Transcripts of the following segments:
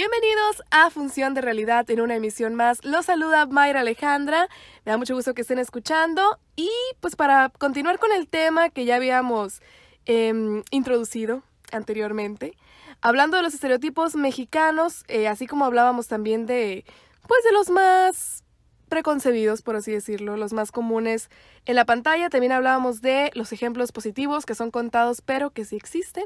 Bienvenidos a Función de Realidad en una emisión más. Los saluda Mayra Alejandra. Me da mucho gusto que estén escuchando. Y pues para continuar con el tema que ya habíamos em, introducido anteriormente, hablando de los estereotipos mexicanos, eh, así como hablábamos también de, pues de los más preconcebidos, por así decirlo, los más comunes en la pantalla, también hablábamos de los ejemplos positivos que son contados pero que sí existen.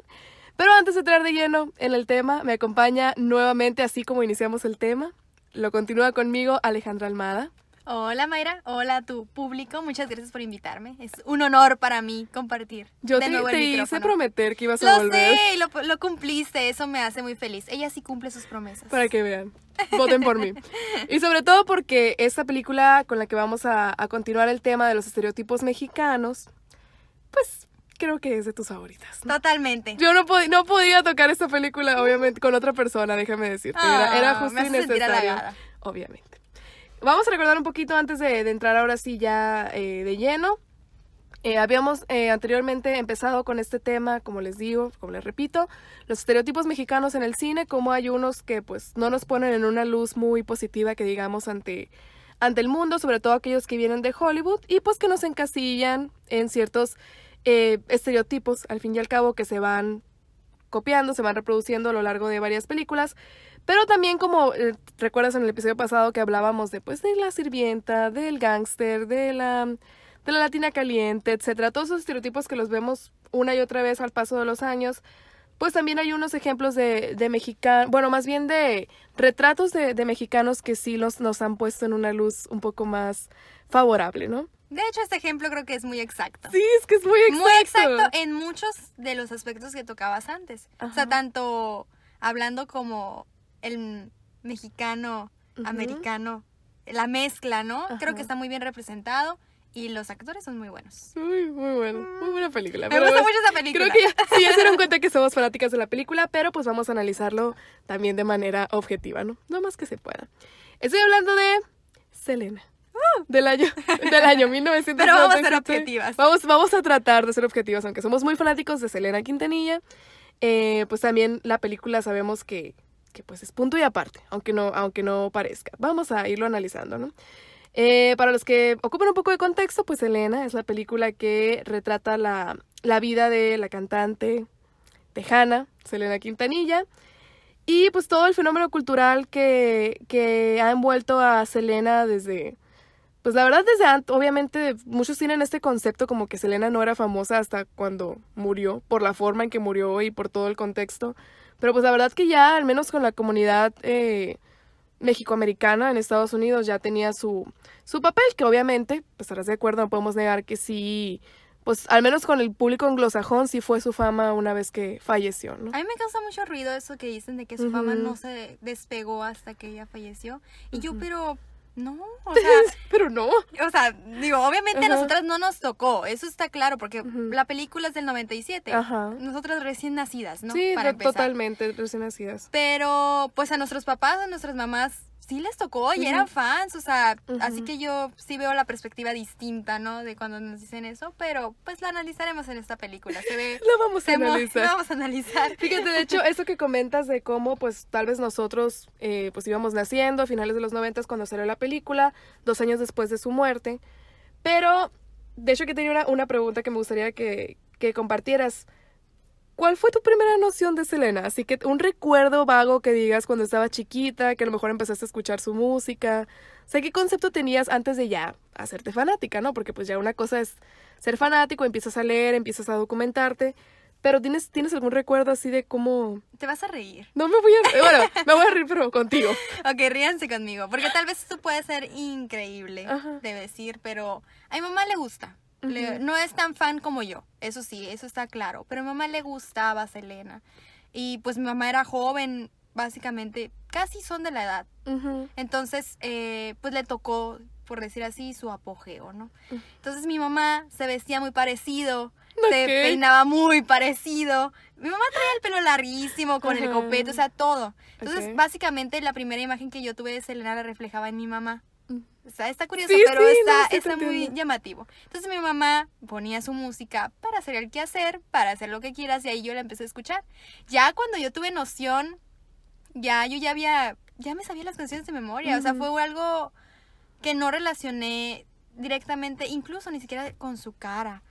Pero antes de entrar de lleno en el tema, me acompaña nuevamente, así como iniciamos el tema, lo continúa conmigo Alejandra Almada. Hola Mayra, hola a tu público, muchas gracias por invitarme. Es un honor para mí compartir. Yo de te, nuevo el te hice prometer que ibas a Lo volver. sé, y lo, lo cumpliste, eso me hace muy feliz. Ella sí cumple sus promesas. Para que vean. Voten por mí. Y sobre todo porque esta película con la que vamos a, a continuar el tema de los estereotipos mexicanos, pues creo que es de tus favoritas. Totalmente. Yo no, pod- no podía tocar esta película, obviamente, con otra persona, déjame decirte. Era, era Ah, justo me hace y sentir necesario. halagada. Obviamente. Vamos a recordar un poquito antes de, de entrar ahora sí ya eh, de lleno. Eh, habíamos eh, anteriormente empezado con este tema, como les digo, como les repito, los estereotipos mexicanos en el cine, como hay unos que pues no nos ponen en una luz muy positiva que digamos ante, ante el mundo, sobre todo aquellos que vienen de Hollywood y pues que nos encasillan en ciertos eh, estereotipos, al fin y al cabo, que se van copiando, se van reproduciendo a lo largo de varias películas. Pero también como eh, recuerdas en el episodio pasado que hablábamos de pues de la sirvienta, del gángster, de la de la latina caliente, etcétera, todos esos estereotipos que los vemos una y otra vez al paso de los años, pues también hay unos ejemplos de, de mexicanos, bueno, más bien de retratos de, de mexicanos que sí los, nos han puesto en una luz un poco más favorable, ¿no? De hecho, este ejemplo creo que es muy exacto. Sí, es que es muy exacto. Muy exacto en muchos de los aspectos que tocabas antes. O sea, tanto hablando como el mexicano, americano, la mezcla, ¿no? Creo que está muy bien representado y los actores son muy buenos. Muy, muy bueno, muy buena película. Me pero gusta mucho esa película. Creo que ya, sí, ya se dieron cuenta que somos fanáticas de la película, pero pues vamos a analizarlo también de manera objetiva, ¿no? No más que se pueda. Estoy hablando de Selena. Del año, del año 1997. Pero vamos a ser objetivas. Vamos, vamos a tratar de ser objetivas, aunque somos muy fanáticos de Selena Quintanilla. eh, pues también la película sabemos que, que pues es punto y aparte, aunque no, aunque no parezca. Vamos a irlo analizando, ¿no? Eh, para los que ocupan un poco de contexto, pues Selena es la película que retrata la, la vida de la cantante tejana, Selena Quintanilla, y pues todo el fenómeno cultural que, que ha envuelto a Selena desde, pues la verdad desde antes, obviamente muchos tienen este concepto como que Selena no era famosa hasta cuando murió, por la forma en que murió y por todo el contexto, pero pues la verdad que ya, al menos con la comunidad eh, mexicoamericana en Estados Unidos, ya tenía su, su papel, que obviamente, pues estarás de acuerdo, no podemos negar que sí, pues al menos con el público anglosajón sí fue su fama una vez que falleció, ¿no? A mí me causa mucho ruido eso que dicen de que su fama no se despegó hasta que ella falleció. Y yo, pero no, o sea, Pero no. o sea, digo, obviamente a nosotras no nos tocó, eso está claro, porque la película es del 97. Ajá. Nosotras recién nacidas, ¿no? sí, Para totalmente, recién nacidas. Pero pues a nuestros papás, a nuestras mamás sí les tocó y eran fans, o sea, así que yo sí veo la perspectiva distinta, ¿no? De cuando nos dicen eso, pero pues la analizaremos en esta película. Se ve Lo vamos a se mo- analizar. vamos a analizar. Fíjate, de hecho, eso que comentas de cómo, pues, tal vez nosotros, eh, pues, íbamos naciendo a finales de los noventas cuando salió la película, dos años después de su muerte. Pero, de hecho, que tenía una, una pregunta que me gustaría que, que compartieras. ¿Cuál fue tu primera noción de Selena? Así que un recuerdo vago que digas cuando estaba chiquita, que a lo mejor empezaste a escuchar su música. O sea, ¿qué concepto tenías antes de ya hacerte fanática, no? Porque pues ya una cosa es ser fanático, empiezas a leer, empiezas a documentarte. Pero ¿tienes, ¿tienes algún recuerdo así de cómo...? Te vas a reír. No me voy a reír, bueno, me voy a reír, pero contigo. Ok, ríanse conmigo, porque tal vez esto puede ser increíble Ajá. de decir, pero a mi mamá le gusta. Le- no es tan fan como yo, eso sí, eso está claro, pero a mi mamá le gustaba Selena. Y pues mi mamá era joven, básicamente, casi son de la edad. Entonces, eh, pues le tocó, por decir así, su apogeo, ¿no? Entonces mi mamá se vestía muy parecido, ¿No se peinaba muy parecido. Mi mamá traía el pelo larguísimo, con el copete, o sea, todo. Entonces, básicamente, la primera imagen que yo tuve de Selena la reflejaba en mi mamá. O sea, está curioso, Sí, pero sí, está, no, está muy llamativo. Entonces mi mamá ponía su música para hacer el quehacer, para hacer lo que quieras, y ahí yo la empecé a escuchar. Ya cuando yo tuve noción ya yo ya había, ya me sabía las canciones de memoria, o sea, fue algo que no relacioné directamente, incluso ni siquiera con su cara.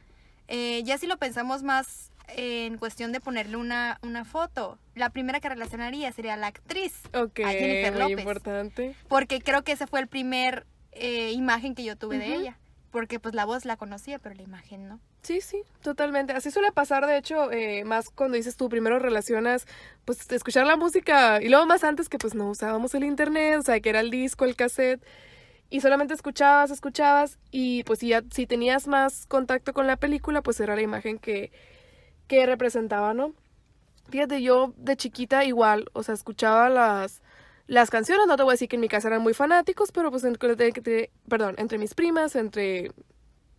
Eh, ya si lo pensamos más en cuestión de ponerle una, una foto, la primera que relacionaría sería la actriz, Ok, a Jennifer muy López. importante. porque creo que ese fue el primer eh, imagen que yo tuve de Ujú. ella, porque pues la voz la conocía, pero la imagen no. Sí, sí, totalmente. Así suele pasar, de hecho, eh, más cuando dices tú primero relacionas, pues, escuchar la música y luego más antes que pues no usábamos el internet, o sea, que era el disco, el cassette, y solamente escuchabas, escuchabas, y pues si ya, si tenías más contacto con la película, pues era la imagen que, que representaba, ¿no? Fíjate, yo de chiquita igual, o sea, escuchaba las, las canciones, no te voy a decir que en mi casa eran muy fanáticos, pero pues entre, entre- perdón, entre mis primas, entre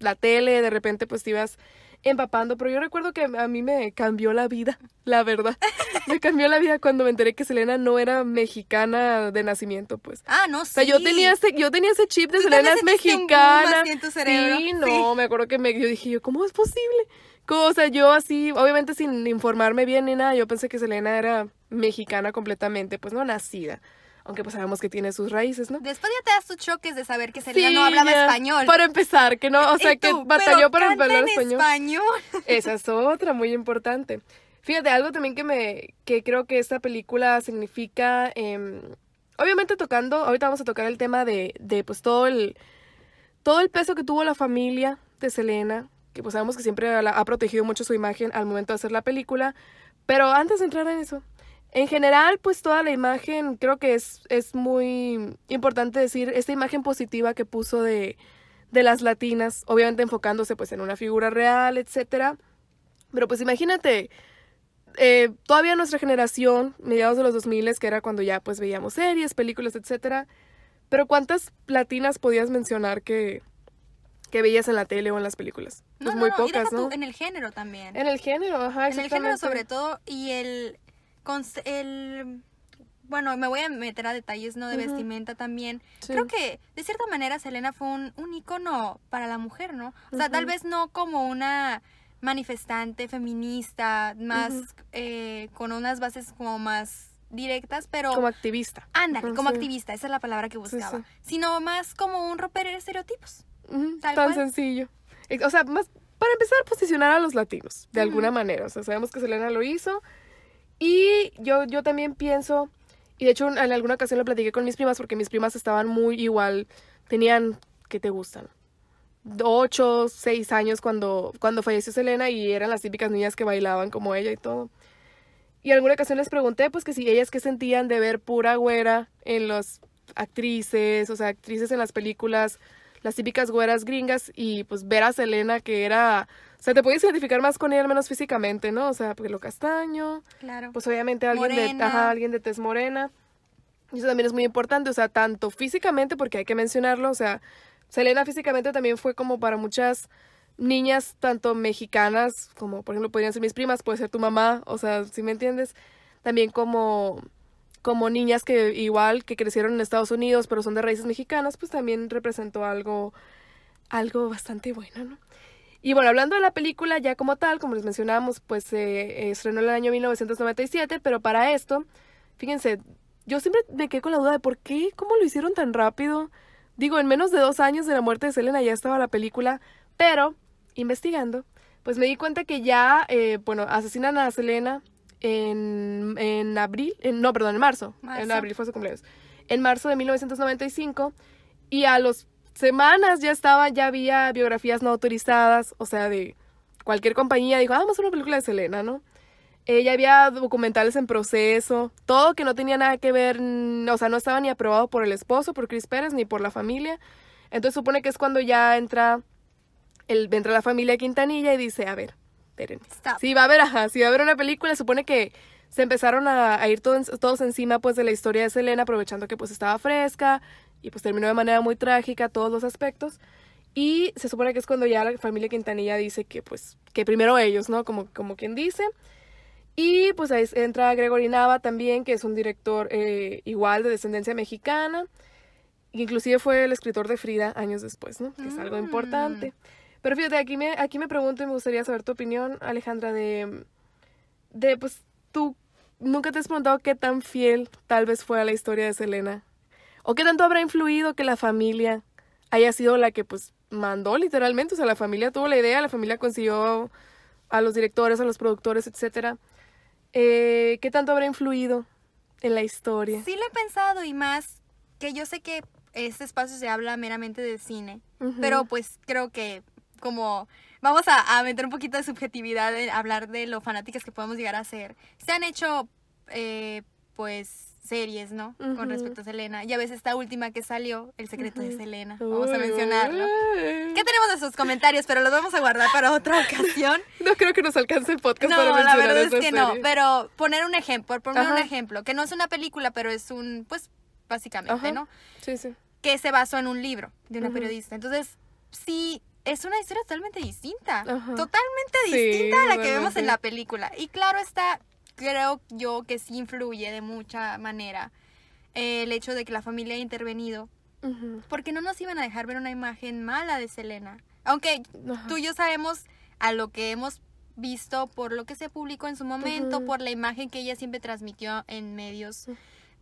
la tele, de repente pues te ibas empapando, pero yo recuerdo que a mí me cambió la vida, la verdad. Me cambió la vida cuando me enteré que Selena no era mexicana de nacimiento, pues. Ah, no, sí. O sea, yo tenía ese, yo tenía ese chip de Selena es mexicana. en tu cerebro. Sí, no, me acuerdo que me, yo dije yo, ¿cómo es posible? Como, o sea, yo así, obviamente sin informarme bien ni nada, yo pensé que Selena era mexicana completamente, pues no nacida. Aunque pues sabemos que tiene sus raíces, ¿no? Después ya te das tus choques de saber que Selena Sí, no hablaba ya. español. Para empezar, que no, o sea, que batalló "Pero para hablar español. español. Esa es otra muy importante. Fíjate, algo también que me, que creo que esta película significa, em, obviamente tocando, ahorita vamos a tocar el tema de, de pues todo el, todo el peso que tuvo la familia de Selena, que pues sabemos que siempre ha protegido mucho su imagen al momento de hacer la película, pero antes de entrar en eso, en general, pues toda la imagen, creo que es, es muy importante decir, esta imagen positiva que puso de, de las latinas, obviamente enfocándose pues en una figura real, etcétera. Pero pues imagínate, eh, todavía nuestra generación, mediados de los 2000, que era cuando ya pues veíamos series, películas, etcétera. Pero ¿cuántas latinas podías mencionar que, que veías en la tele o en las películas? No, Pues no, muy no, pocas, ¿no? tú, en el género también. En el género, ajá, En el género sobre todo y el, el bueno, me voy a meter a detalles no de vestimenta también. Sí. Creo que de cierta manera Selena fue un, un icono para la mujer, ¿no? O sea, tal vez no como una manifestante feminista, más eh, con unas bases como más directas, pero Como activista. ándale, como sí. activista, esa es la palabra que buscaba, sí. sino más como un romper estereotipos. Tan cual. sencillo. O sea, más para empezar a posicionar a los latinos, de alguna manera. O sea, sabemos que Selena lo hizo. Y yo, yo también pienso, y de hecho en alguna ocasión lo platiqué con mis primas, porque mis primas estaban muy igual, tenían, ¿qué te gustan? Ocho, seis años cuando, cuando falleció Selena y eran las típicas niñas que bailaban como ella y todo. Y en alguna ocasión les pregunté, pues, que si ellas qué sentían de ver pura güera en las actrices, o sea, actrices en las películas, las típicas güeras gringas, y pues ver a Selena que era, o sea, te puedes identificar más con ella, al menos físicamente, ¿no? O sea, pelo castaño, Claro. pues obviamente alguien de, ajá, alguien de tez morena. Y eso también es muy importante, o sea, tanto físicamente, porque hay que mencionarlo, o sea, Selena físicamente también fue como para muchas niñas, tanto mexicanas, como por ejemplo podrían ser mis primas, puede ser tu mamá, o sea, si me entiendes, también como, como niñas que igual que crecieron en Estados Unidos, pero son de raíces mexicanas, pues también representó algo, algo bastante bueno, ¿no? Y bueno, hablando de la película ya como tal, como les mencionábamos, pues se estrenó en el año 1997, pero para esto, fíjense, yo siempre me quedé con la duda de por qué, cómo lo hicieron tan rápido. Digo, en menos de dos años de la muerte de Selena ya estaba la película, pero investigando, pues me di cuenta que ya, eh, bueno, asesinan a Selena en, en abril, en- no, perdón, en marzo. En abril fue su cumpleaños. En marzo de 1995 y a los semanas ya estaba, ya había biografías no autorizadas, o sea, de cualquier compañía dijo, ah, vamos a hacer una película de Selena, ¿no? Eh, ya había documentales en proceso, todo que no tenía nada que ver, o sea, no estaba ni aprobado por el esposo, por Chris Pérez, ni por la familia. Entonces supone que es cuando ya entra, el, entra la familia Quintanilla y dice, a ver, espérenme. Stop. Sí, va a haber, ajá, sí va a haber una película, supone que se empezaron a, a ir todos, todos encima pues de la historia de Selena, aprovechando que pues estaba fresca y pues terminó de manera muy trágica todos los aspectos. Y se supone que es cuando ya la familia Quintanilla dice que pues, que primero ellos, ¿no? Como, como quien dice. Y pues ahí entra Gregory Nava también, que es un director eh, igual de descendencia mexicana. Inclusive fue el escritor de Frida años después, ¿no? Que es algo Mm. importante. Pero fíjate, aquí me, aquí me pregunto y me gustaría saber tu opinión, Alejandra, de, de pues tú, ¿nunca te has preguntado qué tan fiel tal vez fue a la historia de Selena? ¿O qué tanto habrá influido que la familia haya sido la que pues mandó literalmente? O sea, la familia tuvo la idea, la familia consiguió a los directores, a los productores, etcétera. Eh, ¿Qué tanto habrá influido en la historia? Sí lo he pensado y más que yo sé que este espacio se habla meramente de cine, pero pues creo que como vamos a, a meter un poquito de subjetividad en hablar de lo fanáticas que podemos llegar a ser. Se han hecho eh, pues series, ¿no? Con respecto a Selena. Ya ves esta última que salió, El secreto de Ujú. Selena. Vamos a mencionarlo. ¿Qué tenemos de sus comentarios? Pero los vamos a guardar para otra ocasión. No creo que nos alcance el podcast No, para la mencionar verdad es que no. Pero poner un ejemplo, poner un ejemplo, que no es una película, pero es un, pues, básicamente, Ajá. ¿no? Sí, sí. Que se basó en un libro de una periodista. Entonces, sí, es una historia totalmente distinta. Ajá. Totalmente Sí, distinta a la que vemos en la película. Y claro está, creo yo que sí influye de mucha manera eh, el hecho de que la familia haya intervenido. Porque no nos iban a dejar ver una imagen mala de Selena. Aunque Ajá. tú y yo sabemos a lo que hemos visto por lo que se publicó en su momento, por la imagen que ella siempre transmitió en medios.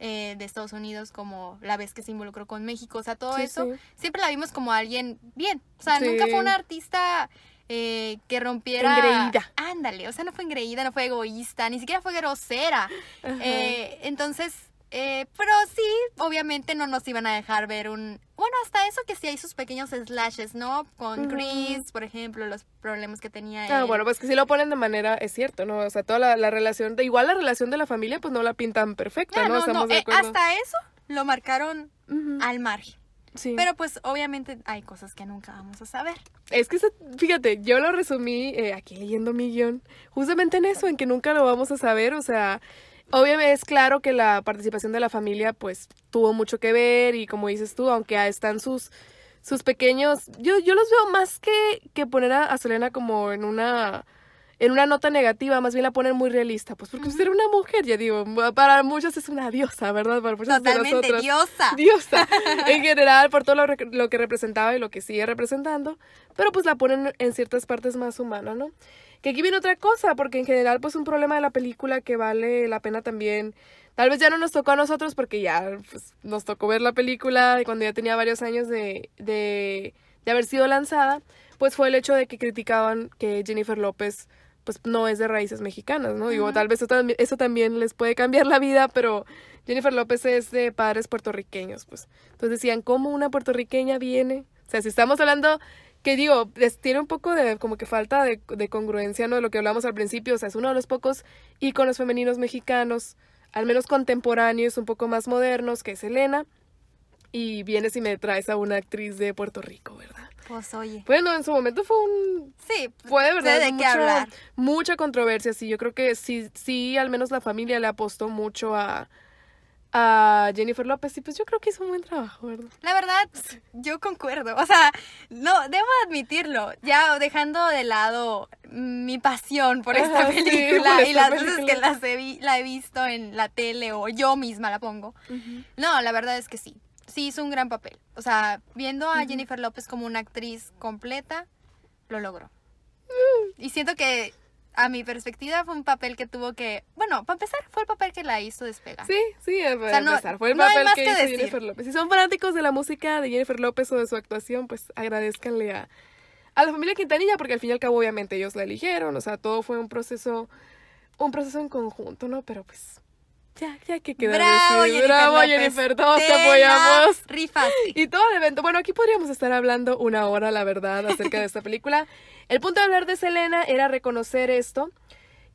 Eh, de Estados Unidos, como la vez que se involucró con México, o sea, todo Sí, eso, sí. siempre la vimos como alguien bien. O sea, Sí. nunca fue una artista eh, que rompiera... Engreída. Ándale, o sea, no fue engreída, no fue egoísta, ni siquiera fue grosera. Eh, entonces, eh, pero sí, obviamente no nos iban a dejar ver un... Bueno, hasta eso que sí hay sus pequeños slashes, ¿no? Con. Chris, por ejemplo, los problemas que tenía Ah, él. bueno, pues que si lo ponen de manera, es cierto, ¿no? O sea, toda la, la relación, de, igual la relación de la familia, pues no la pintan perfecta, Ah, ¿no? no, Estamos no, de eh, hasta eso lo marcaron al margen. Sí. Pero pues obviamente hay cosas que nunca vamos a saber. Es que, fíjate, yo lo resumí eh, aquí leyendo mi guion, justamente en eso, en que nunca lo vamos a saber, o sea, obviamente es claro que la participación de la familia, pues, tuvo mucho que ver y como dices tú, aunque ahí están sus, sus pequeños, yo, yo los veo más que, que poner a, a Selena como en una, en una nota negativa, más bien la ponen muy realista, pues, porque usted era una mujer, ya digo, para muchos es una diosa, ¿verdad? Para muchos de Totalmente nosotros diosa. diosa en general por todo lo, lo que representaba y lo que sigue representando, pero pues la ponen en ciertas partes más humana, ¿no? Que aquí viene otra cosa, porque en general pues un problema de la película que vale la pena también, tal vez ya no nos tocó a nosotros porque ya pues, nos tocó ver la película cuando ya tenía varios años de, de, de haber sido lanzada, pues fue el hecho de que criticaban que Jennifer López pues no es de raíces mexicanas, ¿no? Digo, Ujú. tal vez eso, también- eso también les puede cambiar la vida, pero Jennifer López es de padres puertorriqueños, pues. Entonces decían, ¿cómo una puertorriqueña viene? O sea, si estamos hablando, que digo, tiene un poco de como que falta de, de congruencia, ¿no? De lo que hablamos al principio, o sea, es uno de los pocos íconos femeninos mexicanos, al menos contemporáneos, un poco más modernos, que es Elena. Y vienes y me traes a una actriz de Puerto Rico, ¿verdad? Pues oye. Bueno, en su momento fue un Sí, fue de verdad de qué mucho- hablar. mucha controversia, sí. Yo creo que sí, sí, al menos la familia le apostó mucho a, a Jennifer López y pues yo creo que hizo un buen trabajo, ¿verdad? La verdad, yo concuerdo. O sea, no, debo admitirlo. Ya dejando de lado mi pasión por esta Ajá, sí, película y las veces que las he vi- la he visto en la tele o yo misma la pongo. No, la verdad es que sí. Sí hizo un gran papel. O sea, viendo a Jennifer López como una actriz completa, lo logró. Y siento que a mi perspectiva fue un papel que tuvo que, bueno, para empezar fue el papel que la hizo despegar. Sí, sí, a sea, no- empezar. Fue el no papel que que hizo decir. Jennifer López. Si son fanáticos de la música de Jennifer López o de su actuación, pues agradezcanle a, a la familia Quintanilla, porque al fin y al cabo, obviamente, ellos la eligieron. O sea, todo fue un proceso, un proceso en conjunto, ¿no? Pero pues, ya, ya que queda Bravo. Jennifer Bravo, López. Jennifer, todos te apoyamos. rifaste. Y todo el evento. Bueno, aquí podríamos estar hablando una hora, la verdad, acerca de esta película. El punto de hablar de Selena era reconocer esto.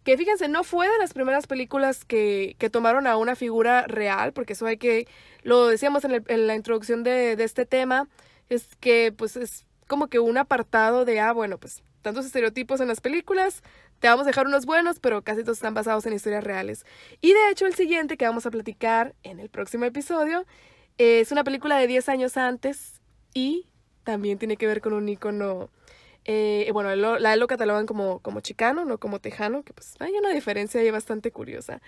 Que fíjense, no fue de las primeras películas que, que tomaron a una figura real, porque eso hay que, lo decíamos en, el- en la introducción de, de este tema, es que pues es como que un apartado de, ah, bueno, pues tantos estereotipos en las películas, te vamos a dejar unos buenos, pero casi todos están basados en historias reales. Y de hecho el siguiente que vamos a platicar en el próximo episodio es una película de 10 años antes y también tiene que ver con un icono. eh, bueno, lo- la lo catalogan como, como chicano, no como tejano, que pues hay una diferencia ahí bastante curiosa.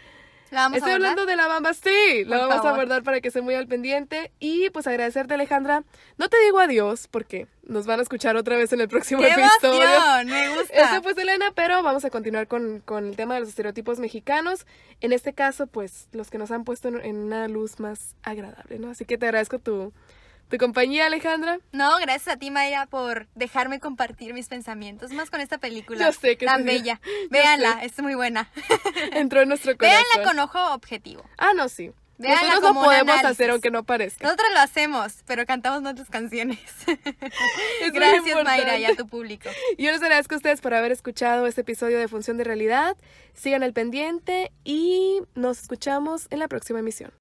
¿La vamos Estoy a hablando de la bamba, sí, la vamos a abordar para que esté muy al pendiente. Y pues agradecerte, Alejandra. No te digo adiós porque nos van a escuchar otra vez en el próximo ¡Qué episodio. emoción! Me gusta. Eso pues Elena, pero vamos a continuar con, con el tema de los estereotipos mexicanos. En este caso, pues los que nos han puesto en, en una luz más agradable, ¿no? Así que te agradezco tu, tu compañía, Alejandra. No, gracias a ti, Mayra, por dejarme compartir mis pensamientos, más con esta película Yo sé que tan bella. Véanla, es muy buena. Entró en nuestro corazón. Véanla con ojo objetivo. Ah, no, sí. Véanla Nosotros lo podemos hacer aunque no parezca. Nosotros lo hacemos, pero cantamos nuestras canciones. Es Gracias, Mayra, y a tu público. Yo les agradezco a ustedes por haber escuchado este episodio de Función de Realidad. Sigan al pendiente y nos escuchamos en la próxima emisión.